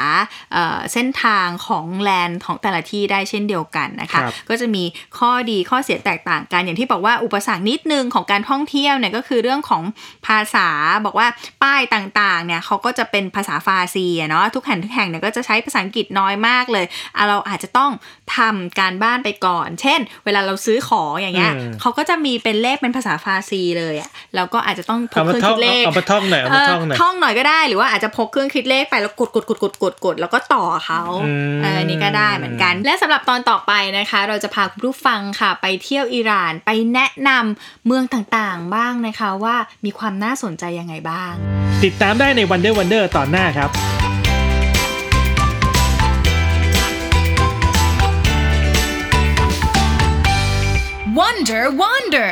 เอ่อเส้นทางของแลนด์ของแต่ละที่ได้เช่นเดียวกันนะคะครับก็จะมีข้อดีข้อเสียแตกต่างกัน อย่างที่บอกว่าอุปสรรคนิดนึงของการท่องเที่ยวเนี่ยก็คือเรื่องของภาษาบอกว่าป้ายต่างๆเนี่ยเขาก็จะเป็นภาษาฟาร์ซีอะเนาะทุกแห่งทุกแห่งเนี่ยก็จะใช้ภาษาอังกฤษน้อยมากเลยอะเราอาจจะต้องทำการบ้านไปก่อน เช่น เวลาเราซื้อของอย่างเงี้ยอืมเขาก็จะมีเป็นเลขเป็นภาษาฟาร์ซีเลยอะแล้วก็อาจจะต้องพกเครื่องคิดเลขเอามาท่องหน่อยเอามาท่องหน่อยท่องหน่อยก็ได้ หรือว่าอาจจะพกเครื่องคิดเลขไปแล้วกดกดกดกดกดกดแล้วก็ต่อเขาอันนี้ก็ได้เหมือนกัน และสำหรับตอนต่อไปนะคะ เราจะพาคุณผู้ฟังค่ะ ไปเที่ยวอิหร่านไปแนะนำเมืองต่างๆบ้างนะคะว่ามีความน่าสนใจยังไงบ้าง ติดตามได้ใน Wonder Wonder ตอนหน้าครับ Wonder Wonder